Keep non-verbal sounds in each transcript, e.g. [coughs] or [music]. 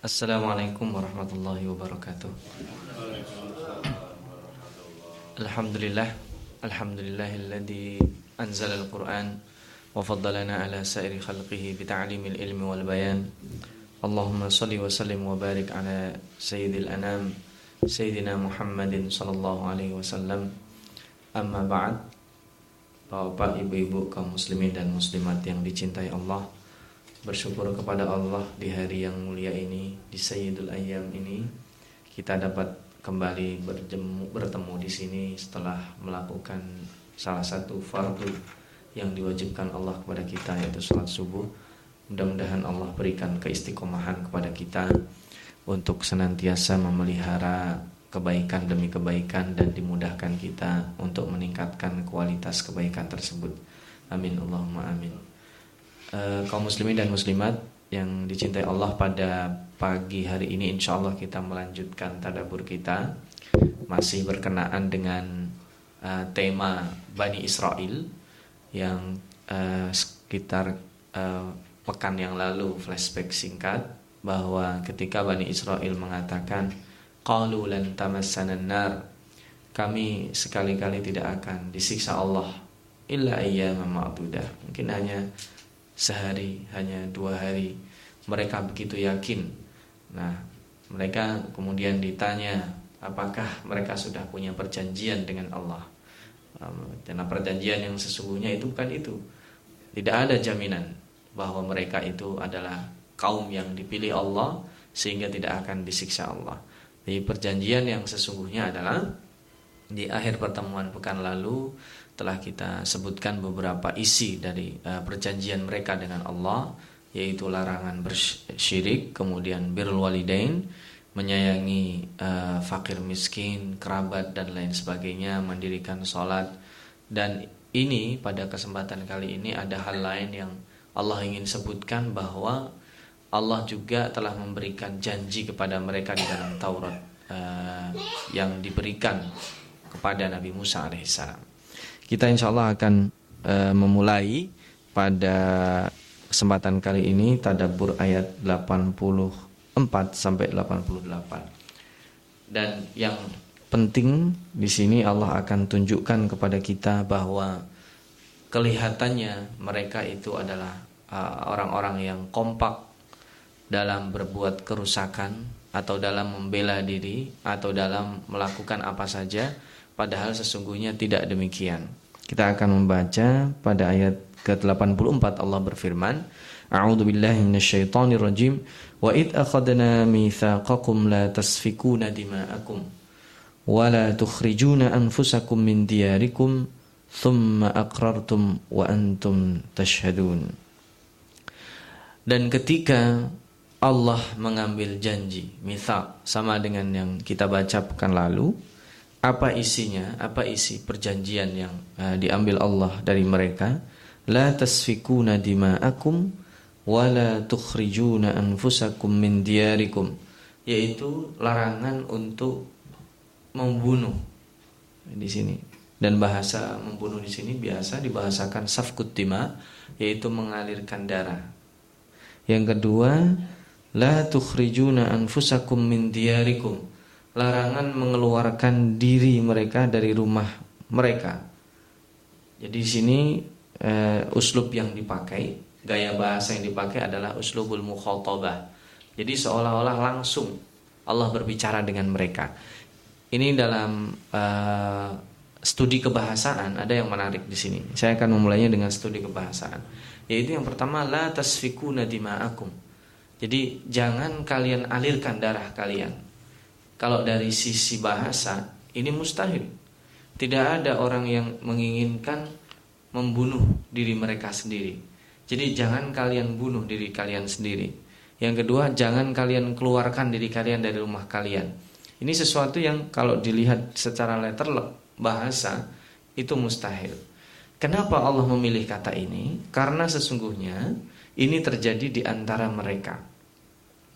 Assalamualaikum warahmatullahi wabarakatuh. Alhamdulillah, alhamdulillahilladzi anzala al-Qur'an wa faddalana ala sairi khalqihi bi ta'limil ilmi wal bayan. Allahumma salli wa sallim wa barik ala sayyidil anam sayyidina Muhammadin sallallahu alaihi wasallam. Amma ba'd. Bapak, ibu-ibu, kaum muslimin dan muslimat yang dicintai Allah bersyukur kepada Allah di hari yang mulia ini di Sayyidul Ayyam ini kita dapat kembali berjemu, bertemu di sini setelah melakukan salah satu fardu yang diwajibkan Allah kepada kita yaitu sholat subuh. Mudah-mudahan Allah berikan keistiqomahan kepada kita untuk senantiasa memelihara kebaikan demi kebaikan dan dimudahkan kita untuk meningkatkan kualitas kebaikan tersebut. Amin Allahumma amin uh, kaum muslimin dan muslimat yang dicintai Allah pada pagi hari ini insya Allah kita melanjutkan tadabur kita. Masih berkenaan dengan uh, tema Bani Israel yang uh, sekitar uh, pekan yang lalu flashback singkat bahwa ketika Bani Israel mengatakan qalu lan nar kami sekali-kali tidak akan disiksa Allah illa ayyaman ma'dudah mungkin hanya sehari hanya dua hari. Mereka begitu yakin. Nah mereka kemudian ditanya apakah mereka sudah punya perjanjian dengan Allah? Karena perjanjian yang sesungguhnya itu bukan itu. Tidak ada jaminan bahwa mereka itu adalah kaum yang dipilih Allah sehingga tidak akan disiksa Allah. Jadi perjanjian yang sesungguhnya adalah di akhir pertemuan pekan lalu telah kita sebutkan beberapa isi dari uh, perjanjian mereka dengan Allah yaitu larangan bersyirik, kemudian birrul walidain, menyayangi uh, fakir miskin, kerabat dan lain sebagainya, mendirikan sholat dan ini pada kesempatan kali ini ada hal lain yang Allah ingin sebutkan bahwa Allah juga telah memberikan janji kepada mereka di dalam Taurat uh, yang diberikan kepada Nabi Musa alaihissalam. Kita insya Allah akan uh, memulai pada kesempatan kali ini tadabur ayat 84 sampai 88. Dan yang penting di sini Allah akan tunjukkan kepada kita bahwa kelihatannya mereka itu adalah eh, orang-orang uh, yang kompak dalam berbuat kerusakan atau dalam membela diri atau dalam melakukan apa saja padahal sesungguhnya tidak demikian. Kita akan membaca pada ayat ke-84 Allah berfirman, A'udzu billahi minasyaitonir rajim. Wa id akhadna mitsaqakum la tasfikuna dima'akum wa la tukhrijuna anfusakum min diyarikum thumma aqrartum wa antum tashhadun. Dan ketika Allah mengambil janji, mithaq sama dengan yang kita baca pekan lalu, apa isinya, apa isi perjanjian yang uh, diambil Allah dari mereka. La tasfikuna dima'akum wa la tukhrijuna anfusakum min diyarikum. Yaitu larangan untuk membunuh di sini. Dan bahasa membunuh di sini biasa dibahasakan safkut dima, yaitu mengalirkan darah. Yang kedua, la tukhrijuna anfusakum min diyarikum larangan mengeluarkan diri mereka dari rumah mereka. Jadi di sini uh, uslub yang dipakai, gaya bahasa yang dipakai adalah uslubul mukhatabah. Jadi seolah-olah langsung Allah berbicara dengan mereka. Ini dalam uh, studi kebahasaan ada yang menarik di sini. Saya akan memulainya dengan studi kebahasaan. Yaitu yang pertama la tasfikuna dima'akum. Jadi jangan kalian alirkan darah kalian kalau dari sisi bahasa ini mustahil. Tidak ada orang yang menginginkan membunuh diri mereka sendiri. Jadi jangan kalian bunuh diri kalian sendiri. Yang kedua, jangan kalian keluarkan diri kalian dari rumah kalian. Ini sesuatu yang kalau dilihat secara letter bahasa itu mustahil. Kenapa Allah memilih kata ini? Karena sesungguhnya ini terjadi di antara mereka.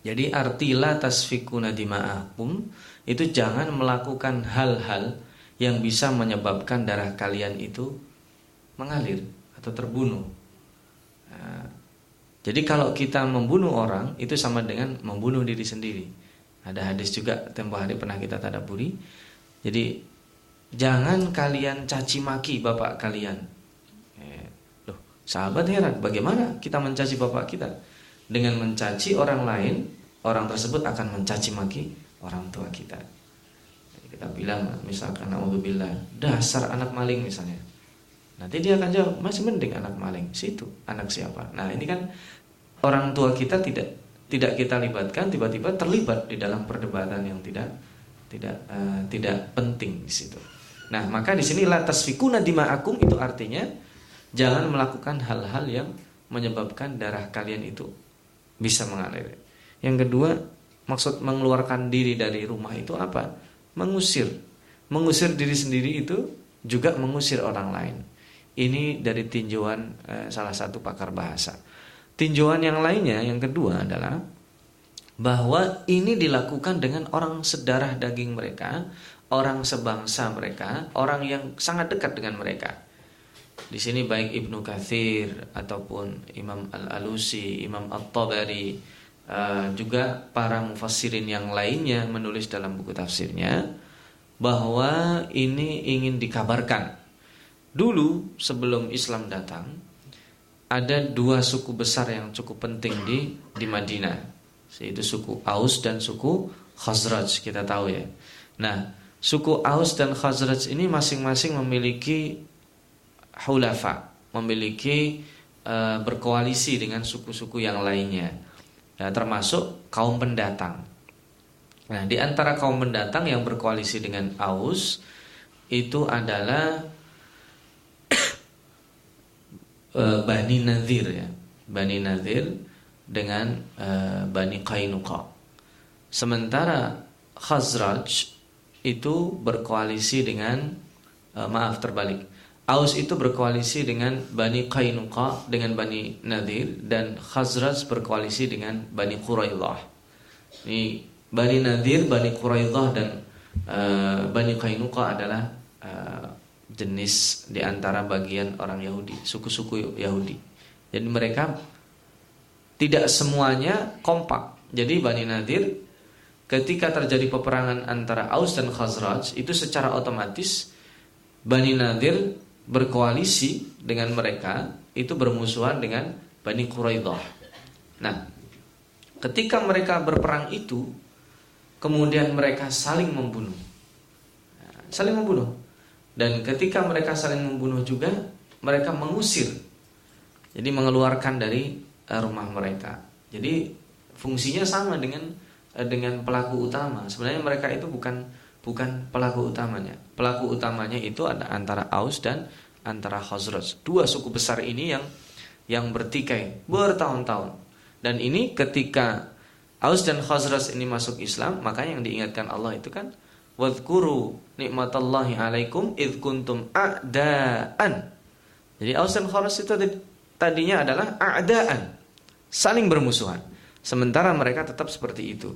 Jadi artilah tasfikuna dima'akum itu jangan melakukan hal-hal yang bisa menyebabkan darah kalian itu mengalir atau terbunuh. Nah, Jadi kalau kita membunuh orang itu sama dengan membunuh diri sendiri. Ada hadis juga tempo hari pernah kita tadaburi. Jadi jangan kalian caci maki bapak kalian. Eh, loh, sahabat heran, bagaimana kita mencaci bapak kita? Dengan mencaci orang lain, orang tersebut akan mencaci maki orang tua kita. Jadi kita bilang misalkan naudzubillah, dasar anak maling misalnya. Nanti dia akan jawab, masih mending anak maling. Situ, anak siapa? Nah, ini kan orang tua kita tidak tidak kita libatkan tiba-tiba terlibat di dalam perdebatan yang tidak tidak uh, tidak penting di situ. Nah, maka di sini la tasfikuna dima'akum itu artinya jangan melakukan hal-hal yang menyebabkan darah kalian itu bisa mengalir. Yang kedua, maksud mengeluarkan diri dari rumah itu apa? Mengusir. Mengusir diri sendiri itu juga mengusir orang lain. Ini dari tinjauan eh, salah satu pakar bahasa. Tinjauan yang lainnya, yang kedua adalah bahwa ini dilakukan dengan orang sedarah daging mereka, orang sebangsa mereka, orang yang sangat dekat dengan mereka. Di sini baik Ibnu Kathir ataupun Imam Al-Alusi, Imam At-Tabari, uh, juga para mufassirin yang lainnya menulis dalam buku tafsirnya bahwa ini ingin dikabarkan. Dulu sebelum Islam datang, ada dua suku besar yang cukup penting di di Madinah, yaitu suku Aus dan suku Khazraj kita tahu ya. Nah, suku Aus dan Khazraj ini masing-masing memiliki hulafa, memiliki uh, berkoalisi dengan suku-suku yang lainnya, ya, termasuk kaum pendatang. Nah, di antara kaum pendatang yang berkoalisi dengan Aus itu adalah uh, [coughs] Bani Nadir ya. Bani Nadir dengan uh, Bani Qainuqa. Sementara Khazraj itu berkoalisi dengan uh, maaf terbalik. Aus itu berkoalisi dengan Bani Qainuqa dengan Bani Nadir dan Khazraj berkoalisi dengan Bani Quraidah. Ini Bani Nadir, Bani Quraidah dan uh, Bani Qainuqa adalah uh, jenis di antara bagian orang Yahudi, suku-suku Yahudi. Jadi mereka tidak semuanya kompak. Jadi Bani Nadir ketika terjadi peperangan antara Aus dan Khazraj itu secara otomatis Bani Nadir berkoalisi dengan mereka itu bermusuhan dengan Bani Quraidah. Nah, ketika mereka berperang itu kemudian mereka saling membunuh. Saling membunuh. Dan ketika mereka saling membunuh juga, mereka mengusir. Jadi mengeluarkan dari uh, rumah mereka. Jadi fungsinya sama dengan uh, dengan pelaku utama. Sebenarnya mereka itu bukan bukan pelaku utamanya. Pelaku utamanya itu ada antara Aus dan antara Khazraj. Dua suku besar ini yang yang bertikai bertahun-tahun. Dan ini ketika Aus dan Khazraj ini masuk Islam, maka yang diingatkan Allah itu kan Wadhkuru nikmatallahi alaikum id kuntum a'daan. Jadi Aus dan Khazraj itu tadinya adalah a'daan, saling bermusuhan. Sementara mereka tetap seperti itu.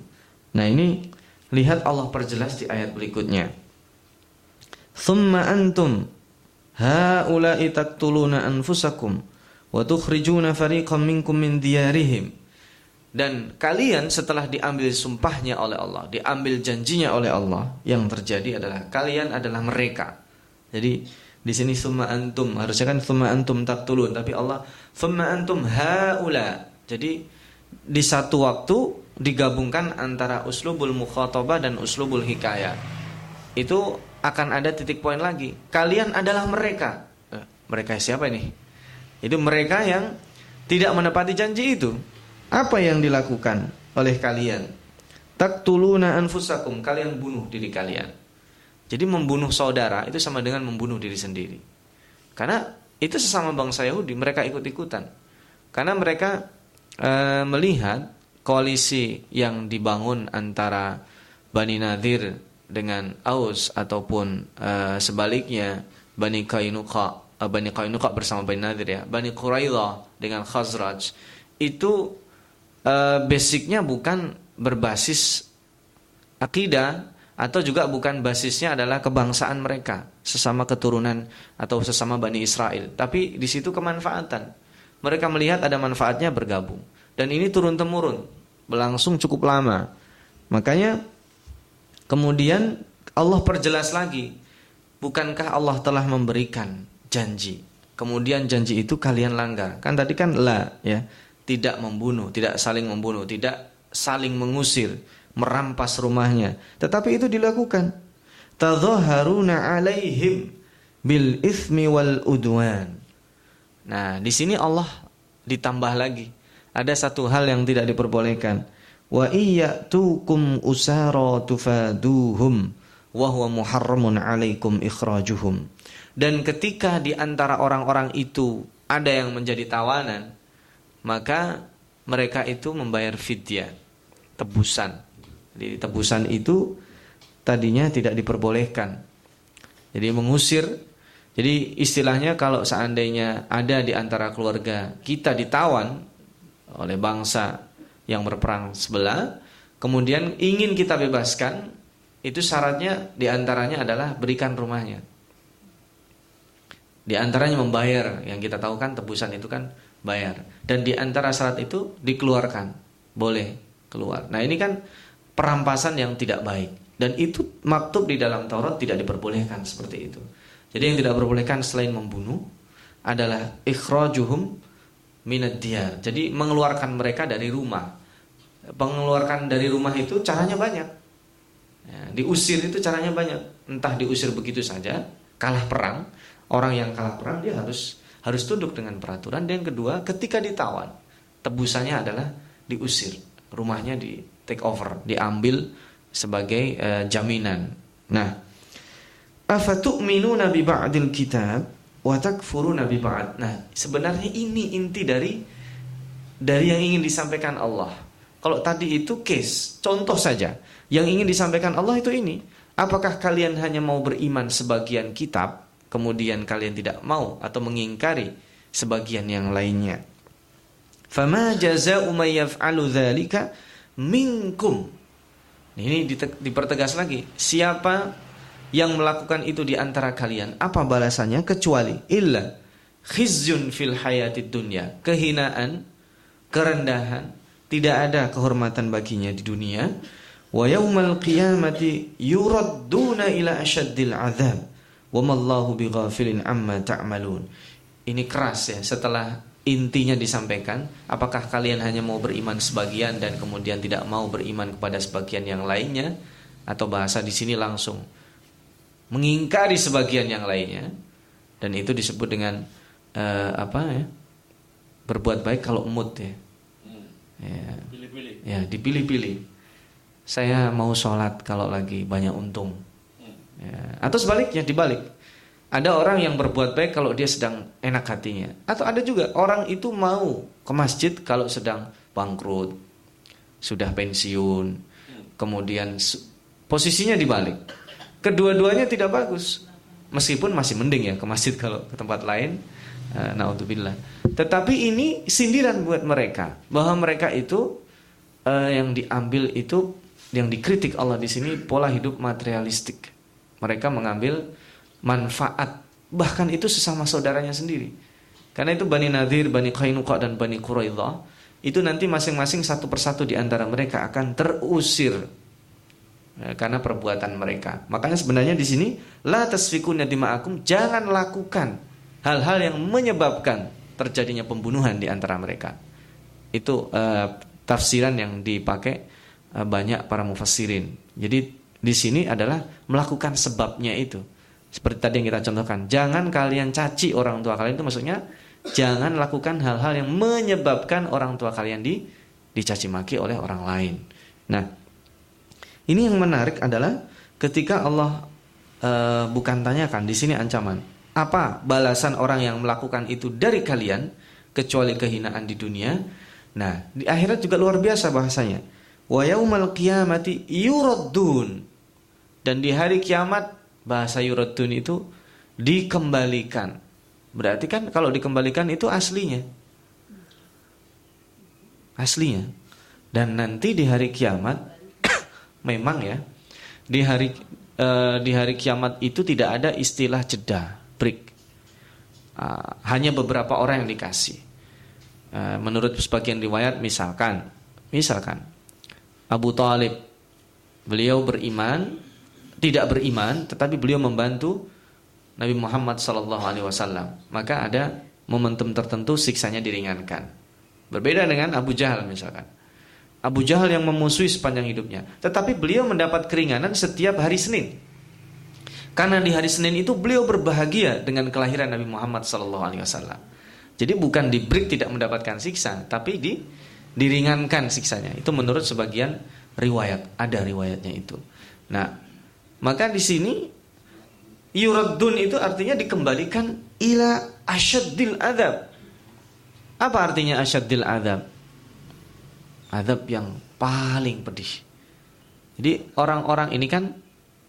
Nah, ini lihat Allah perjelas di ayat berikutnya. Thumma antum haula'i taqtuluna anfusakum wa tukhrijuna minkum min diyarihim dan kalian setelah diambil sumpahnya oleh Allah, diambil janjinya oleh Allah, yang terjadi adalah kalian adalah mereka. Jadi di sini summa antum, harusnya kan summa antum tak tulun, tapi Allah summa antum haula. Jadi di satu waktu digabungkan antara uslubul mukhatabah dan uslubul hikayah. Itu akan ada titik poin lagi. Kalian adalah mereka. Eh, mereka siapa ini? Itu mereka yang tidak menepati janji itu. Apa yang dilakukan oleh kalian? Taktuluna anfusakum, kalian bunuh diri kalian. Jadi membunuh saudara itu sama dengan membunuh diri sendiri. Karena itu sesama bangsa Yahudi, mereka ikut-ikutan. Karena mereka e, melihat koalisi yang dibangun antara Bani Nadir dengan Aus ataupun e, sebaliknya Bani Kainuqa, e, Bani Kainuqa bersama Bani Nadir ya, Bani Quraidah dengan Khazraj itu uh, basicnya bukan berbasis akidah atau juga bukan basisnya adalah kebangsaan mereka sesama keturunan atau sesama bani Israel. Tapi di situ kemanfaatan. Mereka melihat ada manfaatnya bergabung. Dan ini turun temurun, berlangsung cukup lama. Makanya kemudian Allah perjelas lagi, bukankah Allah telah memberikan janji? Kemudian janji itu kalian langgar. Kan tadi kan la ya, tidak membunuh, tidak saling membunuh, tidak saling mengusir, merampas rumahnya. Tetapi itu dilakukan. Tadhaharuna alaihim bil ithmi wal udwan. Nah, di sini Allah ditambah lagi. Ada satu hal yang tidak diperbolehkan. Wa iyyatukum usara tufaduhum wa huwa muharramun alaikum ikhrajuhum. Dan ketika di antara orang-orang itu ada yang menjadi tawanan, maka mereka itu membayar fidyah, tebusan. Jadi tebusan itu tadinya tidak diperbolehkan. Jadi mengusir. Jadi istilahnya kalau seandainya ada di antara keluarga kita ditawan oleh bangsa yang berperang sebelah, kemudian ingin kita bebaskan, itu syaratnya di antaranya adalah berikan rumahnya. Di antaranya membayar, yang kita tahu kan tebusan itu kan bayar. Dan di antara syarat itu dikeluarkan, boleh keluar. Nah ini kan perampasan yang tidak baik. Dan itu maktub di dalam Taurat tidak diperbolehkan seperti itu. Jadi yang tidak diperbolehkan selain membunuh adalah ikhrajuhum minad diyar. Jadi mengeluarkan mereka dari rumah. Mengeluarkan dari rumah itu caranya banyak. Ya, diusir itu caranya banyak. Entah diusir begitu saja, kalah perang, Orang yang kalah perang dia harus harus tunduk dengan peraturan. Dan yang kedua, ketika ditawan, tebusannya adalah diusir, rumahnya di take over, diambil sebagai uh, jaminan. Nah, afatu'minuna bi ba'dil kitab wa takfuruna bi ba'd. Nah, sebenarnya ini inti dari dari yang ingin disampaikan Allah. Kalau tadi itu case, contoh saja. Yang ingin disampaikan Allah itu ini. Apakah kalian hanya mau beriman sebagian kitab kemudian kalian tidak mau atau mengingkari sebagian yang lainnya. Fama jazaa'u may yaf'alu dzalika minkum. Ini dipertegas lagi. Siapa yang melakukan itu di antara kalian, apa balasannya? Kecuali illa khizyun fil hayatid dunya, kehinaan, kerendahan, tidak ada kehormatan baginya di dunia. Wa yaumal qiyamati yuradduna ila asyaddil azab. Wamallahu bighafilin amma ta'malun. Ini keras ya setelah intinya disampaikan, apakah kalian hanya mau beriman sebagian dan kemudian tidak mau beriman kepada sebagian yang lainnya? Atau bahasa di sini langsung mengingkari sebagian yang lainnya dan itu disebut dengan uh, apa ya? berbuat baik kalau mood ya. Ya, ya dipilih-pilih. Saya mau sholat kalau lagi banyak untung. Ya. Atau sebaliknya dibalik. Ada orang yang berbuat baik kalau dia sedang enak hatinya. Atau ada juga orang itu mau ke masjid kalau sedang bangkrut, sudah pensiun, kemudian posisinya dibalik. Kedua-duanya tidak bagus. Meskipun masih mending ya ke masjid kalau ke tempat lain. Uh, Naudzubillah. Tetapi ini sindiran buat mereka bahwa mereka itu uh, yang diambil itu yang dikritik Allah di sini pola hidup materialistik mereka mengambil manfaat bahkan itu sesama saudaranya sendiri. Karena itu Bani Nadir, Bani Qainuqa dan Bani Quraidah itu nanti masing-masing satu persatu di antara mereka akan terusir ya, karena perbuatan mereka. Makanya sebenarnya di sini la tasfikuna dima'akum jangan lakukan hal-hal yang menyebabkan terjadinya pembunuhan di antara mereka. Itu uh, tafsiran yang dipakai uh, banyak para mufassirin. Jadi di sini adalah melakukan sebabnya itu. Seperti tadi yang kita contohkan, jangan kalian caci orang tua kalian itu maksudnya jangan lakukan hal-hal yang menyebabkan orang tua kalian di dicaci maki oleh orang lain. Nah, ini yang menarik adalah ketika Allah e, bukan tanyakan di sini ancaman. Apa balasan orang yang melakukan itu dari kalian kecuali kehinaan di dunia? Nah, di akhirat juga luar biasa bahasanya. Wa yaumal qiyamati yuraddun dan di hari kiamat bahasa yuradun itu dikembalikan. Berarti kan kalau dikembalikan itu aslinya. Aslinya. Dan nanti di hari kiamat memang ya di hari uh, di hari kiamat itu tidak ada istilah jeda, break. Uh, hanya beberapa orang yang dikasih. Eh, menurut sebagian riwayat misalkan misalkan Abu Talib beliau beriman tidak beriman tetapi beliau membantu Nabi Muhammad sallallahu alaihi wasallam maka ada momentum tertentu siksanya diringankan berbeda dengan Abu Jahal misalkan Abu Jahal yang memusuhi sepanjang hidupnya tetapi beliau mendapat keringanan setiap hari Senin karena di hari Senin itu beliau berbahagia dengan kelahiran Nabi Muhammad wasallam jadi bukan di break tidak mendapatkan siksa, tapi di diringankan siksanya. Itu menurut sebagian riwayat, ada riwayatnya itu. Nah, maka di sini yuradun itu artinya dikembalikan ila asyaddil adab. Apa artinya asyaddil adab? Adab yang paling pedih. Jadi orang-orang ini kan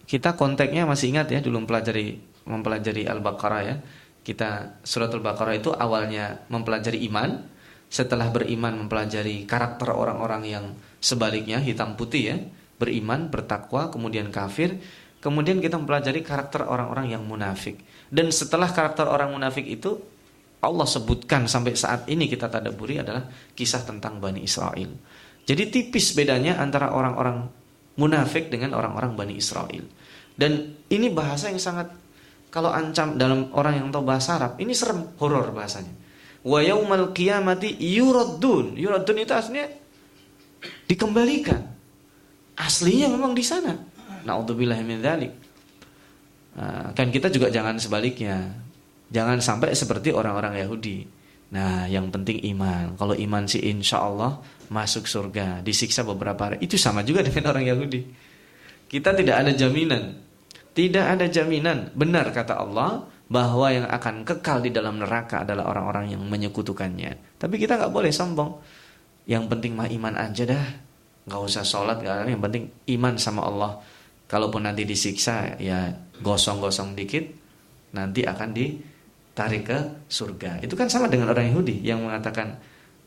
kita konteksnya masih ingat ya dulu mempelajari mempelajari Al-Baqarah ya kita suratul Baqarah itu awalnya mempelajari iman, setelah beriman mempelajari karakter orang-orang yang sebaliknya hitam putih ya, beriman, bertakwa, kemudian kafir, kemudian kita mempelajari karakter orang-orang yang munafik. Dan setelah karakter orang munafik itu Allah sebutkan sampai saat ini kita tadaburi adalah kisah tentang Bani Israel. Jadi tipis bedanya antara orang-orang munafik dengan orang-orang Bani Israel. Dan ini bahasa yang sangat kalau ancam dalam orang yang tahu bahasa Arab, ini serem, horor bahasanya. Wa yaumal qiyamati yuraddun. Yuraddun itu aslinya dikembalikan. Aslinya memang di sana. Nauzubillah min dzalik. Kan kita juga jangan sebaliknya. Jangan sampai seperti orang-orang Yahudi. Nah, yang penting iman. Kalau iman sih insya Allah masuk surga, disiksa beberapa hari. Itu sama juga [laughs] dengan orang Yahudi. Kita tidak ada jaminan tidak ada jaminan benar kata Allah bahwa yang akan kekal di dalam neraka adalah orang-orang yang menyekutukannya. Tapi kita nggak boleh sombong. Yang penting mah iman aja dah. Nggak usah sholat, gak yang penting iman sama Allah. Kalaupun nanti disiksa ya gosong-gosong dikit, nanti akan ditarik ke surga. Itu kan sama dengan orang Yahudi yang mengatakan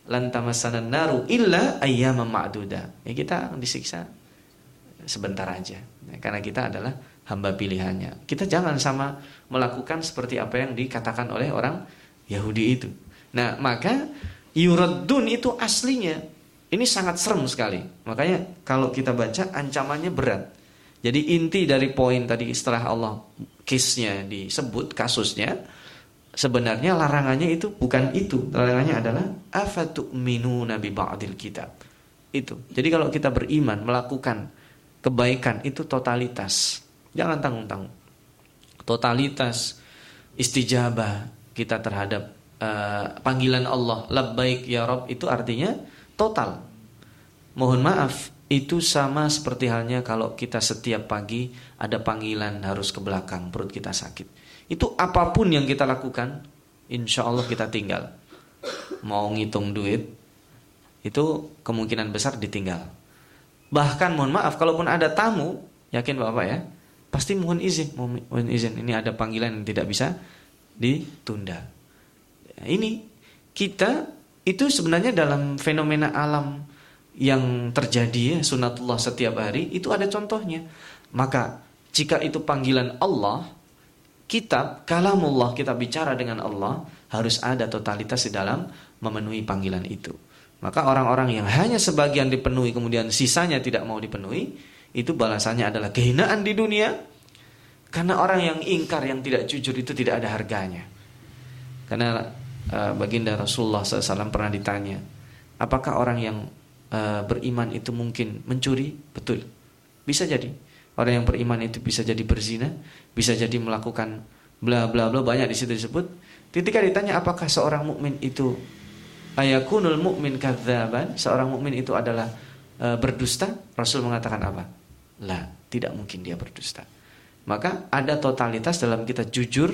lantamasanan naru illa ayyama ma'duda. Ya kita disiksa sebentar aja. karena kita adalah hamba pilihannya. Kita jangan sama melakukan seperti apa yang dikatakan oleh orang Yahudi itu. Nah, maka yuradun itu aslinya ini sangat serem sekali. Makanya kalau kita baca ancamannya berat. Jadi inti dari poin tadi setelah Allah case-nya disebut kasusnya sebenarnya larangannya itu bukan itu. Larangannya adalah minu nabi ba'dil kitab. Itu. Jadi kalau kita beriman melakukan kebaikan itu totalitas. Jangan tanggung-tanggung. Totalitas istijabah kita terhadap uh, panggilan Allah, labbaik ya Rob itu artinya total. Mohon maaf, itu sama seperti halnya kalau kita setiap pagi ada panggilan harus ke belakang, perut kita sakit. Itu apa pun yang kita lakukan, insya Allah kita tinggal. Mau ngitung duit, itu kemungkinan besar ditinggal. Bahkan mohon maaf, kalaupun ada tamu, yakin Bapak ya, pasti mohon izin, mohon izin. Ini ada panggilan yang tidak bisa ditunda. Ini kita itu sebenarnya dalam fenomena alam yang terjadi ya sunatullah setiap hari itu ada contohnya. Maka jika itu panggilan Allah, kitab kalamullah kita bicara dengan Allah harus ada totalitas di dalam memenuhi panggilan itu. Maka orang-orang yang hanya sebagian dipenuhi kemudian sisanya tidak mau dipenuhi, itu balasannya adalah kehinaan di dunia. Karena orang yang ingkar, yang tidak jujur itu tidak ada harganya. Karena uh, baginda Rasulullah SAW pernah ditanya, apakah orang yang uh, beriman itu mungkin mencuri? Betul, bisa jadi. Orang yang beriman itu bisa jadi berzina, bisa jadi melakukan bla bla bla banyak di situ disebut. Ketika ditanya apakah seorang mukmin itu ayakunul mukmin kadzaban, seorang mukmin itu adalah uh, berdusta, Rasul mengatakan apa? Lah, tidak mungkin dia berdusta. Maka ada totalitas dalam kita jujur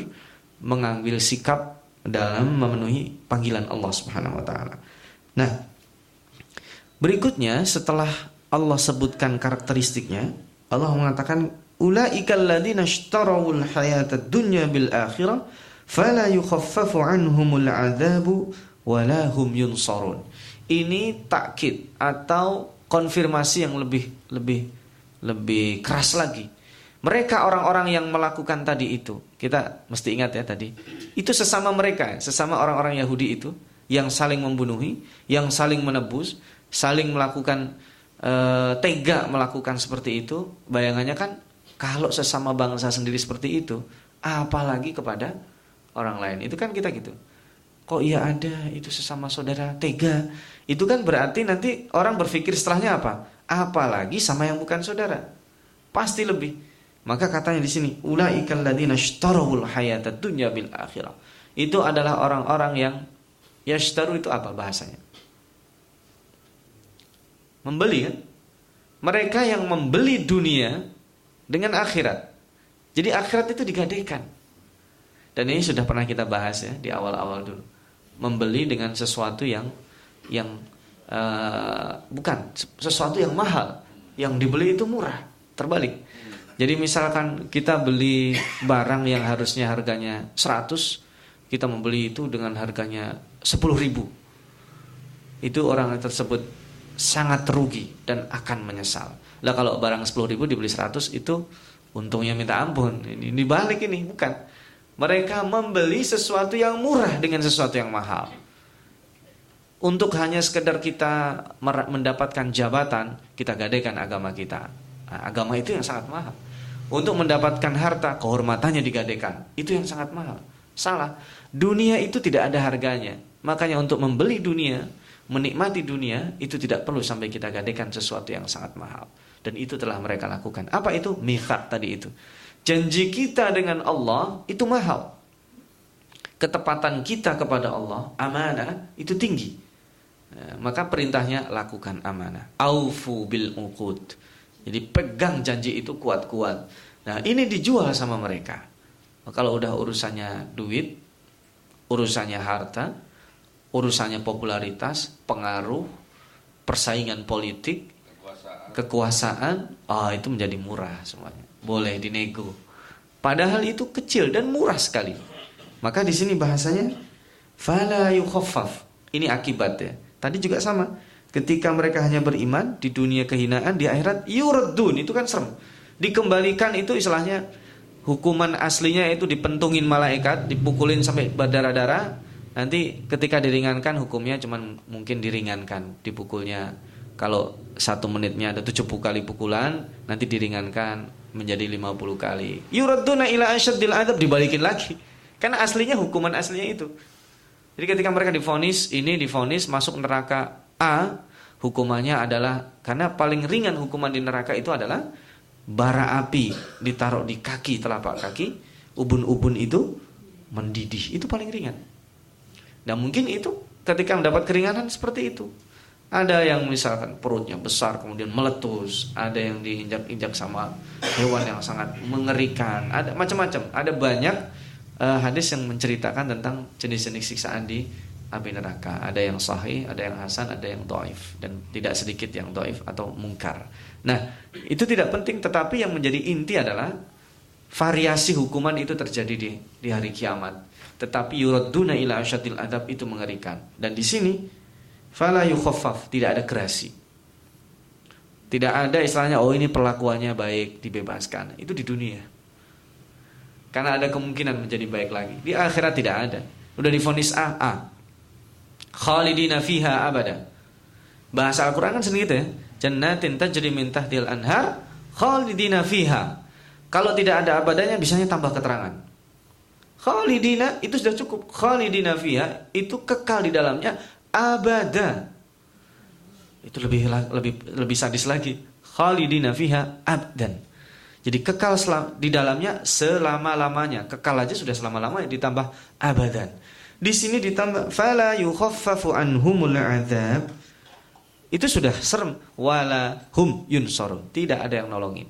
mengambil sikap dalam memenuhi panggilan Allah Subhanahu wa taala. Nah, berikutnya setelah Allah sebutkan karakteristiknya, Allah mengatakan ulaikal ladzina ishtarawul hayatad dunya bil akhirah fala yukhaffafu anhumul adzabu wala hum yunsarun. Ini takkid atau konfirmasi yang lebih lebih lebih keras lagi. Mereka orang-orang yang melakukan tadi itu, kita mesti ingat ya tadi, itu sesama mereka, sesama orang-orang Yahudi itu yang saling membunuhi, yang saling menebus, saling melakukan e, tega melakukan seperti itu, bayangannya kan kalau sesama bangsa sendiri seperti itu, apalagi kepada orang lain. Itu kan kita gitu. Kok iya ada itu sesama saudara tega? Itu kan berarti nanti orang berpikir setelahnya apa? Apalagi sama yang bukan saudara. Pasti lebih. Maka katanya di sini, ulaikal ladzina ishtarahul hayatad dunya bil akhirah. Itu adalah orang-orang yang yashtaru itu apa bahasanya? Membeli kan? Mereka yang membeli dunia dengan akhirat. Jadi akhirat itu digadaikan. Dan ini sudah pernah kita bahas ya di awal-awal dulu. Membeli dengan sesuatu yang yang uh, bukan sesuatu yang mahal, yang dibeli itu murah, terbalik. Jadi misalkan kita beli barang yang harusnya harganya 100, kita membeli itu dengan harganya 10 ribu. Itu orang tersebut sangat rugi dan akan menyesal. Lah kalau barang 10 ribu dibeli 100 itu untungnya minta ampun. Ini dibalik ini bukan. Mereka membeli sesuatu yang murah dengan sesuatu yang mahal. Untuk hanya sekedar kita mendapatkan jabatan, kita gadaikan agama kita. Nah, agama itu yang sangat mahal. Untuk mendapatkan harta, kehormatannya digadaikan. Itu yang sangat mahal. Salah. Dunia itu tidak ada harganya. Makanya untuk membeli dunia, menikmati dunia, itu tidak perlu sampai kita gadaikan sesuatu yang sangat mahal. Dan itu telah mereka lakukan. Apa itu? Mithaq tadi itu. Janji kita dengan Allah itu mahal. Ketepatan kita kepada Allah, amanah, itu tinggi. Nah, maka perintahnya lakukan amanah. Aufu bil uqud. Jadi pegang janji itu kuat-kuat. Nah, ini dijual sama mereka. Kalau udah urusannya duit, urusannya harta, urusannya popularitas, pengaruh, persaingan politik, kekuasaan, ah itu menjadi murah semuanya. Boleh dinego. Padahal itu kecil dan murah sekali. Maka di sini bahasanya fala yukhaffaf. Ini akibatnya. Tadi juga sama. Ketika mereka hanya beriman di dunia kehinaan, di akhirat yurdun itu kan serem. Dikembalikan itu istilahnya hukuman aslinya itu dipentungin malaikat, dipukulin sampai berdarah-darah. Nanti ketika diringankan hukumnya cuman mungkin diringankan, dipukulnya kalau satu menitnya ada 70 kali pukulan, nanti diringankan menjadi 50 kali. Yuraduna ila asyaddil adab dibalikin lagi. Karena aslinya hukuman aslinya itu. Jadi ketika mereka difonis ini difonis masuk neraka A, hukumannya adalah karena paling ringan hukuman di neraka itu adalah bara api ditaruh di kaki telapak kaki, ubun-ubun itu mendidih. Itu paling ringan. Dan mungkin itu ketika mendapat keringanan seperti itu. Ada yang misalkan perutnya besar kemudian meletus, ada yang diinjak-injak sama hewan yang sangat mengerikan, ada macam-macam. Ada banyak uh, hadis yang menceritakan tentang jenis-jenis siksaan di api neraka. Ada yang sahih, ada yang hasan, ada yang doif dan tidak sedikit yang doif atau mungkar. Nah, itu tidak penting tetapi yang menjadi inti adalah variasi hukuman itu terjadi di di hari kiamat. Tetapi yuraduna ila asyadil adab itu mengerikan. Dan di sini fala yukhaffaf, tidak ada gerasi. Tidak ada istilahnya oh ini perlakuannya baik dibebaskan. Itu di dunia. Karena ada kemungkinan menjadi baik lagi. Di akhirat tidak ada. Udah difonis A, A. Khalidina fiha abada. Bahasa Al-Qur'an kan segitu ya. Jannatin tajri min tahtil anhar khalidina fiha. Kalau tidak ada abadanya bisanya tambah keterangan. Khalidina itu sudah cukup. Khalidina fiha itu kekal di dalamnya abada. Itu lebih lebih lebih sadis lagi. Khalidina fiha abdan. Jadi kekal di dalamnya selama-lamanya. Kekal aja sudah selama-lamanya ditambah abadan. Di sini ditambah fala yukhaffafu anhumul adzab. Itu sudah serem wala hum yunsarun. Tidak ada yang nolongin.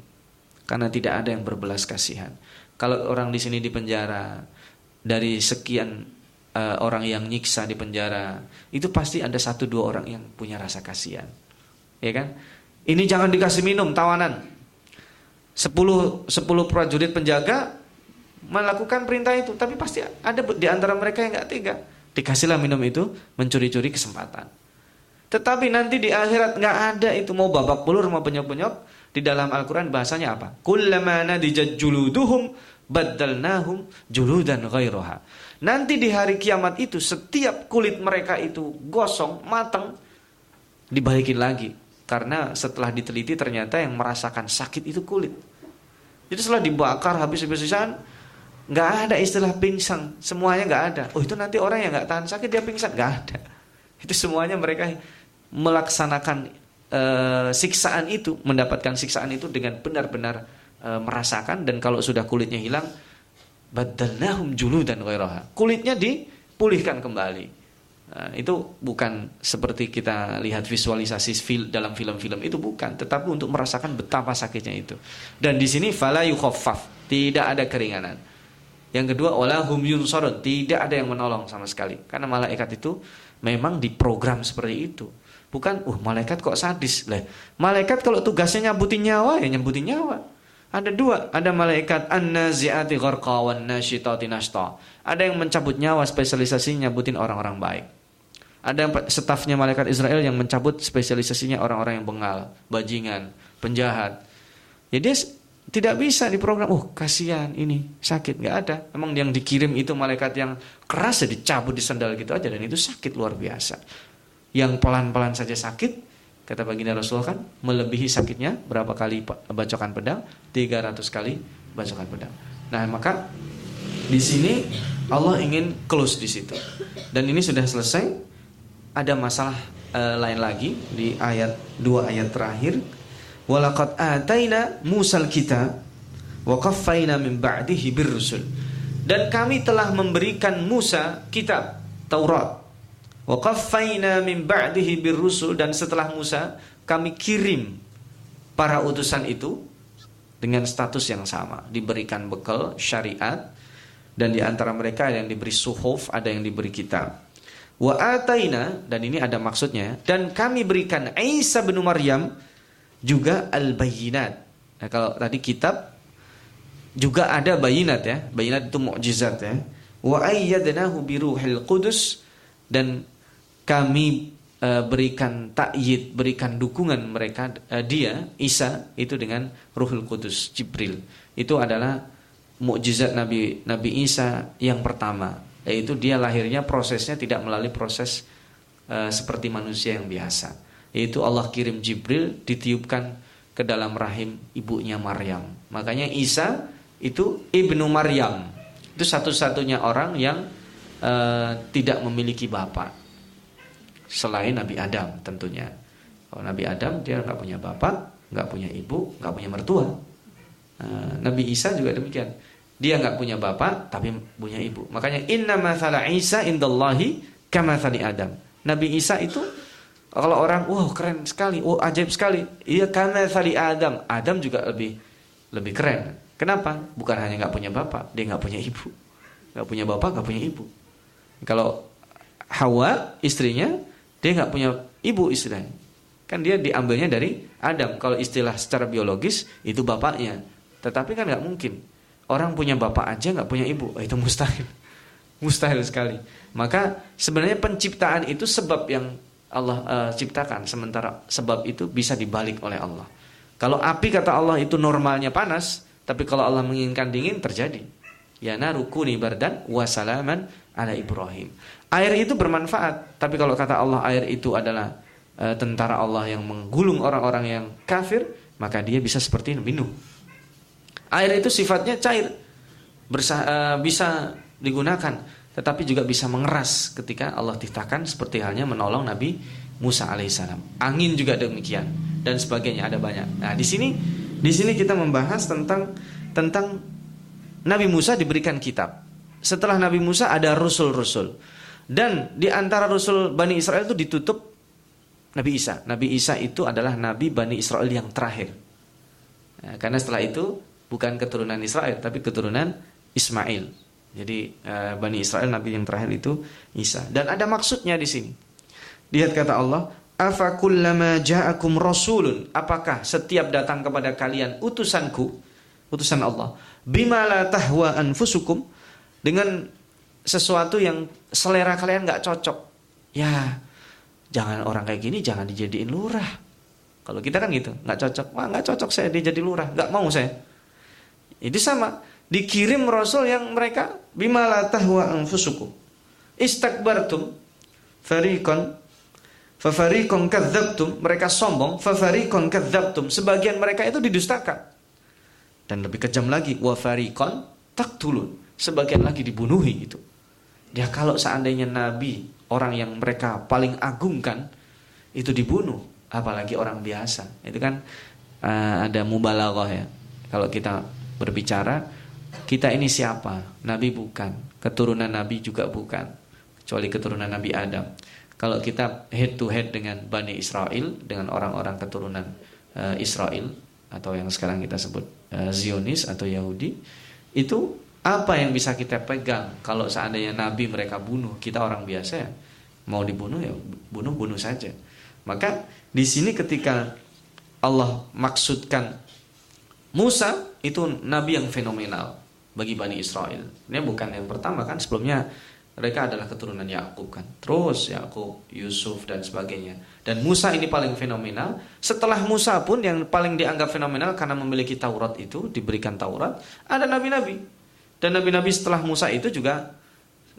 Karena tidak ada yang berbelas kasihan. Kalau orang di sini di penjara dari sekian uh, orang yang nyiksa di penjara, itu pasti ada satu dua orang yang punya rasa kasihan. Ya kan? Ini jangan dikasih minum tawanan. Sepuluh, sepuluh prajurit penjaga melakukan perintah itu, tapi pasti ada di antara mereka yang nggak tega. Dikasihlah minum itu, mencuri-curi kesempatan. Tetapi nanti di akhirat nggak ada itu mau babak belur mau penyok-penyok. Di dalam Al-Quran bahasanya apa? Kullama nadijat juluduhum baddalnahum juludan ghairaha. Nanti di hari kiamat itu setiap kulit mereka itu gosong, matang, dibalikin lagi. Karena setelah diteliti ternyata yang merasakan sakit itu kulit. Jadi setelah dibakar habis-habisan nggak ada istilah pingsan, semuanya nggak ada. Oh itu nanti orang yang nggak tahan sakit dia pingsan, nggak ada. [laughs] Itu semuanya mereka melaksanakan e, siksaan itu, mendapatkan siksaan itu dengan benar-benar e, merasakan dan kalau sudah kulitnya hilang badalnahum juludan ghairaha. Kulitnya dipulihkan kembali. Nah, itu bukan seperti kita lihat visualisasi fil dalam film-film itu bukan, tetapi untuk merasakan betapa sakitnya itu. Dan di sini fala yukhaffaf, tidak ada keringanan. Yang kedua wala hum yunsarun, tidak ada yang menolong sama sekali. Karena malaikat itu memang diprogram seperti itu. Bukan, uh malaikat kok sadis. Lah, malaikat kalau tugasnya nyabutin nyawa ya nyabutin nyawa. Ada dua, ada malaikat an-nazi'ati gharqa wan nasyitati nashta. Ada yang mencabut nyawa spesialisasinya nyabutin orang-orang baik. Ada yang stafnya malaikat Israel yang mencabut spesialisasinya orang-orang yang bengal, bajingan, penjahat. Ya dia tidak bisa diprogram, oh kasihan ini sakit, nggak ada. Emang yang dikirim itu malaikat yang keras ya dicabut di sandal gitu aja dan itu sakit luar biasa. Yang pelan-pelan saja sakit, Kata baginda Rasul kan melebihi sakitnya berapa kali bacokan pedang? 300 kali bacokan pedang. Nah, maka di sini Allah ingin close di situ. Dan ini sudah selesai. Ada masalah uh, lain lagi di ayat dua ayat terakhir. Walaqad ataina Musal kita wa qaffayna min ba'dihi birrusul. Dan kami telah memberikan Musa kitab Taurat Wa min ba'dihi dan setelah Musa kami kirim para utusan itu dengan status yang sama, diberikan bekal syariat dan di antara mereka ada yang diberi suhuf, ada yang diberi kitab. Wa ataina dan ini ada maksudnya dan kami berikan Isa bin Maryam juga al-bayyinat. Nah, kalau tadi kitab juga ada bayinat ya. Bayinat itu mukjizat ya. Wa ayyadnahu biruhil qudus dan kami uh, berikan takyid, berikan dukungan mereka uh, dia Isa itu dengan Ruhul Kudus Jibril. Itu adalah mukjizat Nabi Nabi Isa yang pertama, yaitu dia lahirnya prosesnya tidak melalui proses uh, seperti manusia yang biasa. Yaitu Allah kirim Jibril ditiupkan ke dalam rahim ibunya Maryam. Makanya Isa itu ibnu Maryam. Itu satu-satunya orang yang uh, tidak memiliki bapak selain Nabi Adam tentunya. Kalau Nabi Adam dia nggak punya bapak, nggak punya ibu, nggak punya mertua. Nah, Nabi Isa juga demikian. Dia nggak punya bapak tapi punya ibu. Makanya inna mathala Isa indallahi kama Adam. Nabi Isa itu kalau orang wow, keren sekali, wow, ajaib sekali. Iya kama Adam. Adam juga lebih lebih keren. Kenapa? Bukan hanya nggak punya bapak, dia nggak punya ibu. Nggak punya bapak, nggak punya ibu. Kalau Hawa istrinya dia nggak punya ibu istilahnya. Kan dia diambilnya dari Adam. Kalau istilah secara biologis itu bapaknya. Tetapi kan nggak mungkin. Orang punya bapak aja nggak punya ibu. Oh, itu mustahil. [laughs] Mustahil sekali. Maka sebenarnya penciptaan itu sebab yang Allah uh, ciptakan. Sementara sebab itu bisa dibalik oleh Allah. Kalau api kata Allah itu normalnya panas, tapi kalau Allah menginginkan dingin terjadi. Ya narukuni bardan wasalaman ala Ibrahim. Air itu bermanfaat, tapi kalau kata Allah air itu adalah e, tentara Allah yang menggulung orang-orang yang kafir, maka dia bisa seperti minum. Air itu sifatnya cair, bersa, e, bisa digunakan, tetapi juga bisa mengeras ketika Allah titahkan seperti halnya menolong Nabi Musa alaihissalam. Angin juga demikian dan sebagainya ada banyak. Nah di sini di sini kita membahas tentang tentang Nabi Musa diberikan kitab. Setelah Nabi Musa ada rusul-rusul. Dan di antara Rasul Bani Israel itu ditutup Nabi Isa. Nabi Isa itu adalah Nabi Bani Israel yang terakhir. Nah, karena setelah itu bukan keturunan Israel, tapi keturunan Ismail. Jadi uh, Bani Israel Nabi yang terakhir itu Isa. Dan ada maksudnya di sini. Lihat kata Allah, afakullama ja'akum rasulun apakah setiap datang kepada kalian utusanku utusan Allah bima la tahwa anfusukum dengan sesuatu yang selera kalian nggak cocok, ya jangan orang kayak gini jangan dijadiin lurah. Kalau kita kan gitu, nggak cocok, wah nggak cocok saya dia jadi lurah, nggak mau saya. Itu sama. dikirim rasul yang mereka bima la tahwa anfusukum. Istakbartum fariqan fafariqan kadzabtum. Mereka sombong fafariqan kadzabtum. Sebagian mereka itu didustakan. Dan lebih kejam lagi wa fariqan taktulun sebagian lagi dibunuhi itu dia kalau seandainya nabi orang yang mereka paling agungkan itu dibunuh apalagi orang biasa itu kan uh, ada mubalaghah ya kalau kita berbicara kita ini siapa? Nabi bukan, keturunan Nabi juga bukan, kecuali keturunan Nabi Adam. Kalau kita head to head dengan Bani Israel, dengan orang-orang keturunan uh, Israel atau yang sekarang kita sebut uh, Zionis atau Yahudi, itu apa yang bisa kita pegang kalau seandainya Nabi mereka bunuh, kita orang biasa ya, mau dibunuh ya bunuh-bunuh saja. Maka di sini ketika Allah maksudkan Musa itu nabi yang fenomenal bagi Bani Israel. Ini bukan yang pertama kan sebelumnya mereka adalah keturunan Yakub kan. Terus Yakub, Yusuf dan sebagainya. Dan Musa ini paling fenomenal. Setelah Musa pun yang paling dianggap fenomenal karena memiliki Taurat itu, diberikan Taurat, ada nabi-nabi. Dan nabi-nabi setelah Musa itu juga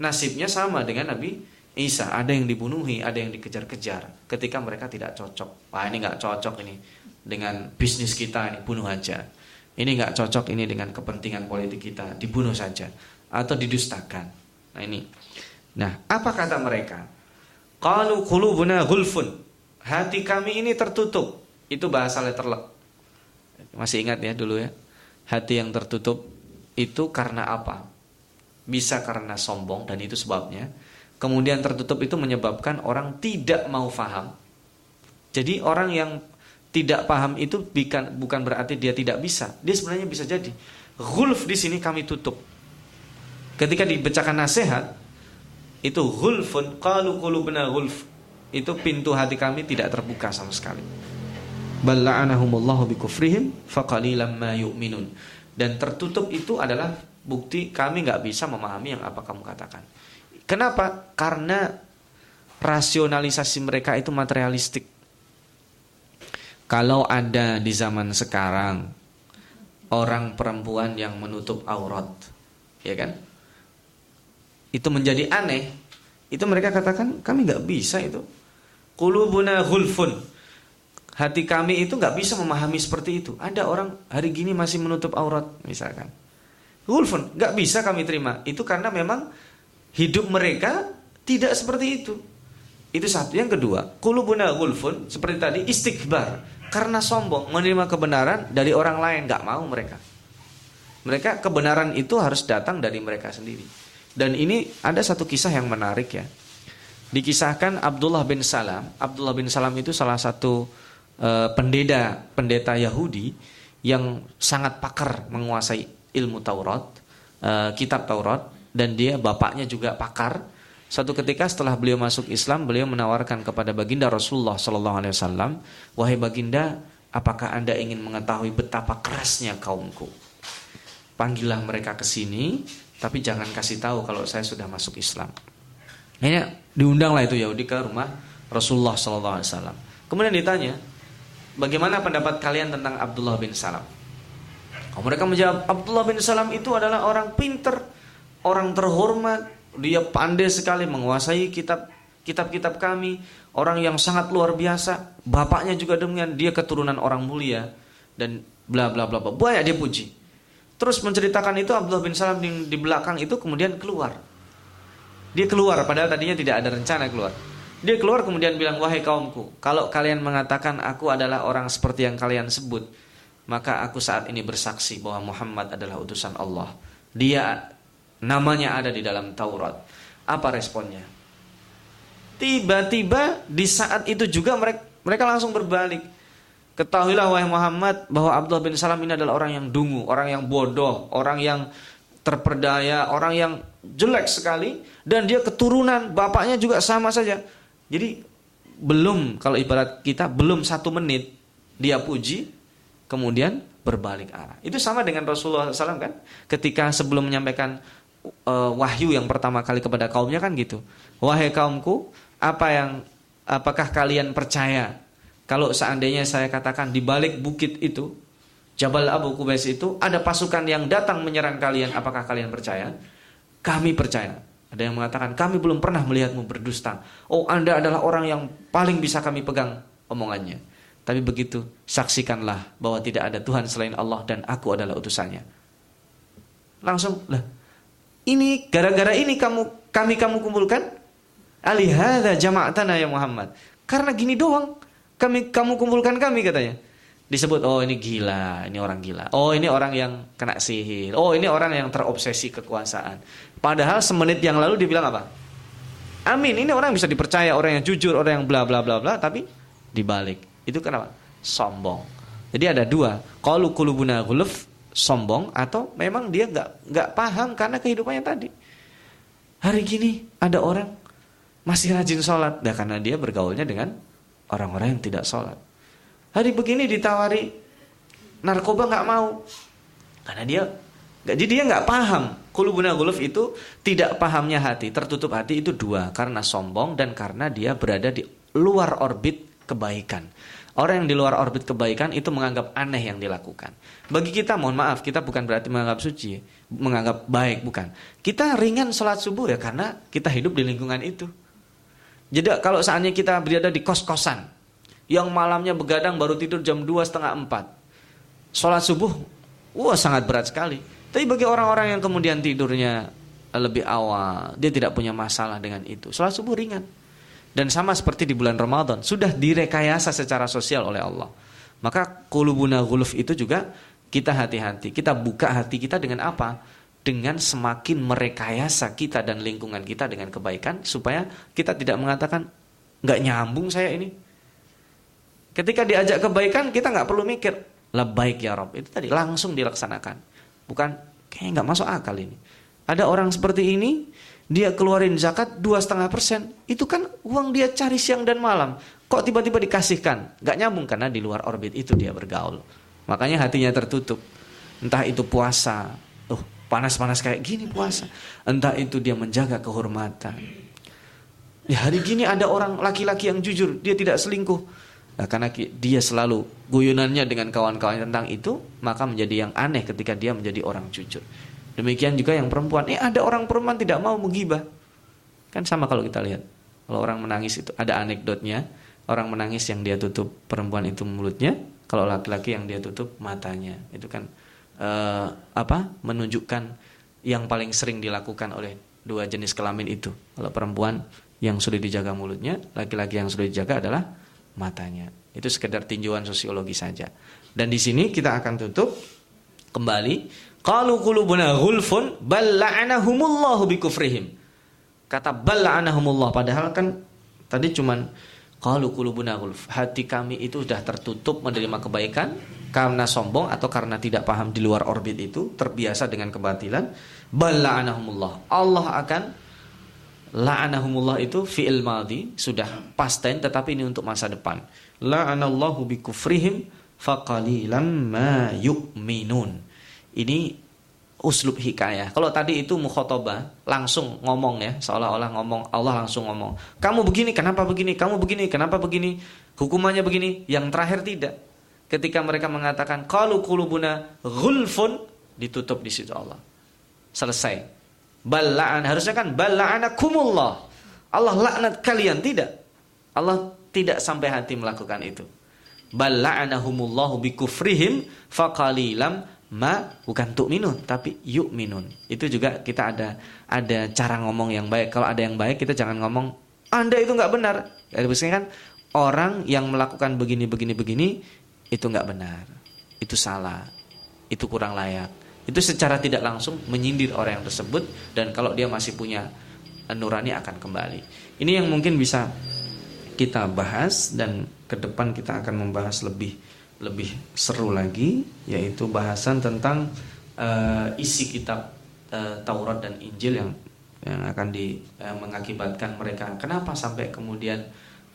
nasibnya sama dengan Nabi Isa. Ada yang dibunuhi, ada yang dikejar-kejar ketika mereka tidak cocok. Wah ini nggak cocok ini dengan bisnis kita ini bunuh aja. Ini nggak cocok ini dengan kepentingan politik kita, dibunuh saja atau didustakan. Nah ini. Nah, apa kata mereka? Qalu qulubuna ghulfun. Hati kami ini tertutup. Itu bahasa letterlock. Masih ingat ya dulu ya? Hati yang tertutup itu karena apa? Bisa karena sombong dan itu sebabnya. Kemudian tertutup itu menyebabkan orang tidak mau faham. Jadi orang yang tidak paham itu bukan bukan berarti dia tidak bisa. Dia sebenarnya bisa jadi. Gulf di sini kami tutup. Ketika dibacakan nasihat itu gulfun qalu qulubuna gulf. Itu pintu hati kami tidak terbuka sama sekali. Balla'anahumullahu bikufrihim faqalilan ma yu'minun. Dan tertutup itu adalah bukti kami nggak bisa memahami yang apa kamu katakan. Kenapa? Karena rasionalisasi mereka itu materialistik kalau ada di zaman sekarang orang perempuan yang menutup aurat, ya kan? Itu menjadi aneh. Itu mereka katakan kami nggak bisa itu. Kulubuna hulfun. Hati kami itu nggak bisa memahami seperti itu. Ada orang hari gini masih menutup aurat, misalkan. Hulfun, nggak bisa kami terima. Itu karena memang hidup mereka tidak seperti itu. Itu satu. Yang kedua, kulubuna hulfun seperti tadi istighbar karena sombong menerima kebenaran dari orang lain nggak mau mereka mereka kebenaran itu harus datang dari mereka sendiri dan ini ada satu kisah yang menarik ya dikisahkan Abdullah bin Salam Abdullah bin Salam itu salah satu uh, pendeta pendeta Yahudi yang sangat pakar menguasai ilmu Taurat uh, kitab Taurat dan dia bapaknya juga pakar Suatu ketika setelah beliau masuk Islam, beliau menawarkan kepada baginda Rasulullah Sallallahu Alaihi Wasallam, wahai baginda, apakah anda ingin mengetahui betapa kerasnya kaumku? Panggillah mereka ke sini, tapi jangan kasih tahu kalau saya sudah masuk Islam. Hanya diundanglah itu Yahudi ke rumah Rasulullah Sallallahu Alaihi Wasallam. Kemudian ditanya, bagaimana pendapat kalian tentang Abdullah bin Salam? Oh, mereka menjawab, Abdullah bin Salam itu adalah orang pinter, orang terhormat, dia pandai sekali menguasai kitab kitab-kitab kami, orang yang sangat luar biasa. Bapaknya juga demikian, dia keturunan orang mulia dan bla bla bla bla. Banyak dia puji. Terus menceritakan itu Abdullah bin Salam di, di belakang itu kemudian keluar. Dia keluar padahal tadinya tidak ada rencana keluar. Dia keluar kemudian bilang, "Wahai kaumku, kalau kalian mengatakan aku adalah orang seperti yang kalian sebut, maka aku saat ini bersaksi bahwa Muhammad adalah utusan Allah. Dia Namanya ada di dalam Taurat. Apa responnya? Tiba-tiba di saat itu juga mereka, mereka langsung berbalik. Ketahuilah wahai Muhammad bahwa Abdullah bin Salam ini adalah orang yang dungu, orang yang bodoh, orang yang terperdaya, orang yang jelek sekali dan dia keturunan bapaknya juga sama saja. Jadi belum kalau ibarat kita belum satu menit dia puji, kemudian berbalik arah. Itu sama dengan Rasulullah SAW kan, ketika sebelum menyampaikan uh, wahyu yang pertama kali kepada kaumnya kan gitu. Wahai kaumku, apa yang apakah kalian percaya kalau seandainya saya katakan di balik bukit itu Jabal Abu Kubais itu ada pasukan yang datang menyerang kalian, apakah kalian percaya? Kami percaya. Ada yang mengatakan, kami belum pernah melihatmu berdusta. Oh, Anda adalah orang yang paling bisa kami pegang omongannya. Tapi begitu, saksikanlah bahwa tidak ada Tuhan selain Allah dan aku adalah utusannya. Langsung, lah, ini gara-gara ini kamu kami kamu kumpulkan? Alihada jama'atana ya Muhammad. Karena gini doang, kami kamu kumpulkan kami katanya disebut oh ini gila, ini orang gila. Oh ini orang yang kena sihir. Oh ini orang yang terobsesi kekuasaan. Padahal semenit yang lalu dibilang apa? Amin. Ini orang bisa dipercaya, orang yang jujur, orang yang bla bla bla bla, tapi dibalik. Itu kenapa? Sombong. Jadi ada dua. Kalau kulubuna guluf sombong atau memang dia nggak nggak paham karena kehidupannya tadi. Hari gini ada orang masih rajin sholat, nah karena dia bergaulnya dengan orang-orang yang tidak sholat. Hari begini ditawari narkoba nggak mau karena dia nggak jadi dia nggak paham. Kulubuna guluf itu tidak pahamnya hati, tertutup hati itu dua karena sombong dan karena dia berada di luar orbit kebaikan. Orang yang di luar orbit kebaikan itu menganggap aneh yang dilakukan. Bagi kita, mohon maaf, kita bukan berarti menganggap suci, menganggap baik, bukan. Kita ringan sholat subuh ya karena kita hidup di lingkungan itu. Jadi kalau saatnya kita berada di kos-kosan, yang malamnya begadang baru tidur jam 2 setengah 4. Sholat subuh, wah sangat berat sekali. Tapi bagi orang-orang yang kemudian tidurnya lebih awal, dia tidak punya masalah dengan itu. Sholat subuh ringan. Dan sama seperti di bulan Ramadan, sudah direkayasa secara sosial oleh Allah. Maka kulubuna guluf itu juga kita hati-hati. Kita buka hati kita dengan apa? Dengan semakin merekayasa kita dan lingkungan kita dengan kebaikan supaya kita tidak mengatakan nggak nyambung saya ini Ketika diajak kebaikan kita nggak perlu mikir lah baik ya Rob. Itu tadi langsung dilaksanakan. Bukan kayak nggak masuk akal ini. Ada orang seperti ini dia keluarin zakat dua setengah persen. Itu kan uang dia cari siang dan malam. Kok tiba-tiba dikasihkan? Nggak nyambung karena di luar orbit itu dia bergaul. Makanya hatinya tertutup. Entah itu puasa. Oh panas-panas kayak gini puasa. Entah itu dia menjaga kehormatan. Ya hari gini ada orang laki-laki yang jujur dia tidak selingkuh Nah, karena dia selalu guyunannya dengan kawan-kawan tentang itu, maka menjadi yang aneh ketika dia menjadi orang jujur. Demikian juga yang perempuan. Eh ada orang perempuan tidak mau menggibah. Kan sama kalau kita lihat. Kalau orang menangis itu ada anekdotnya. Orang menangis yang dia tutup perempuan itu mulutnya. Kalau laki-laki yang dia tutup matanya. Itu kan uh, apa? Menunjukkan yang paling sering dilakukan oleh dua jenis kelamin itu. Kalau perempuan yang sudah dijaga mulutnya, laki-laki yang sudah dijaga adalah matanya. Itu sekedar tinjauan sosiologi saja. Dan di sini kita akan tutup kembali. Qalu qulubuna ghulfun bal la'anahumullahu bikufrihim. Kata bal la'anahumullah padahal kan tadi cuman qalu qulubuna ghulf. Hati kami itu sudah tertutup menerima kebaikan karena sombong atau karena tidak paham di luar orbit itu, terbiasa dengan kebatilan. Bal la'anahumullah. Allah akan La'anahumullah itu fi'il maldi sudah past tense tetapi ini untuk masa depan. La'anallahu bikufrihim faqalilam ma yu'minun. Ini uslub hikayah. Kalau tadi itu mukhotobah, langsung ngomong ya, seolah-olah ngomong, Allah langsung ngomong. Kamu begini, kenapa begini? Kamu begini, kenapa begini? Hukumannya begini. Yang terakhir tidak. Ketika mereka mengatakan qalu qulubuna ghulfun ditutup di situ Allah. Selesai. Bala'an harusnya kan bala'anakumullah. Allah laknat kalian tidak. Allah tidak sampai hati melakukan itu. Bala'anahumullahu bikufrihim faqalilam ma bukan minun tapi yuk minun. Itu juga kita ada ada cara ngomong yang baik. Kalau ada yang baik kita jangan ngomong Anda itu nggak benar. Ya, biasanya kan orang yang melakukan begini begini begini itu nggak benar. Itu salah. Itu kurang layak itu secara tidak langsung menyindir orang yang tersebut dan kalau dia masih punya nurani akan kembali. Ini yang mungkin bisa kita bahas dan ke depan kita akan membahas lebih lebih seru lagi yaitu bahasan tentang uh, isi kitab uh, Taurat dan Injil yang yang akan di uh, mengakibatkan mereka kenapa sampai kemudian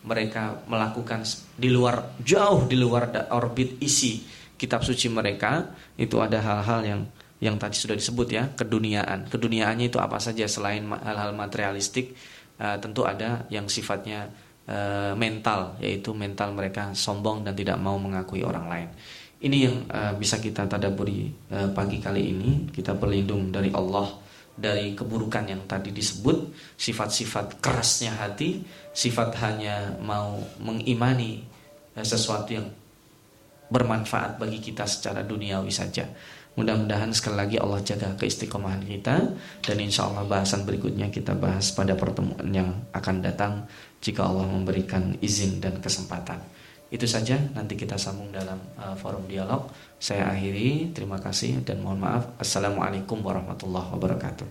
mereka melakukan di luar jauh di luar orbit isi kitab suci mereka itu ada hal-hal yang yang tadi sudah disebut ya keduniaan keduniaannya itu apa saja selain hal-hal materialistik uh, tentu ada yang sifatnya uh, mental yaitu mental mereka sombong dan tidak mau mengakui orang lain Ini yang uh, bisa kita tadaburi uh, pagi kali ini. Kita berlindung dari Allah dari keburukan yang tadi disebut, sifat-sifat kerasnya hati, sifat hanya mau mengimani uh, sesuatu yang bermanfaat bagi kita secara duniawi saja. Mudah-mudahan sekali lagi Allah jaga keistiqomahan kita dan insya Allah bahasan berikutnya kita bahas pada pertemuan yang akan datang jika Allah memberikan izin dan kesempatan. Itu saja nanti kita sambung dalam uh, forum dialog. Saya akhiri, terima kasih dan mohon maaf. Assalamualaikum warahmatullahi wabarakatuh.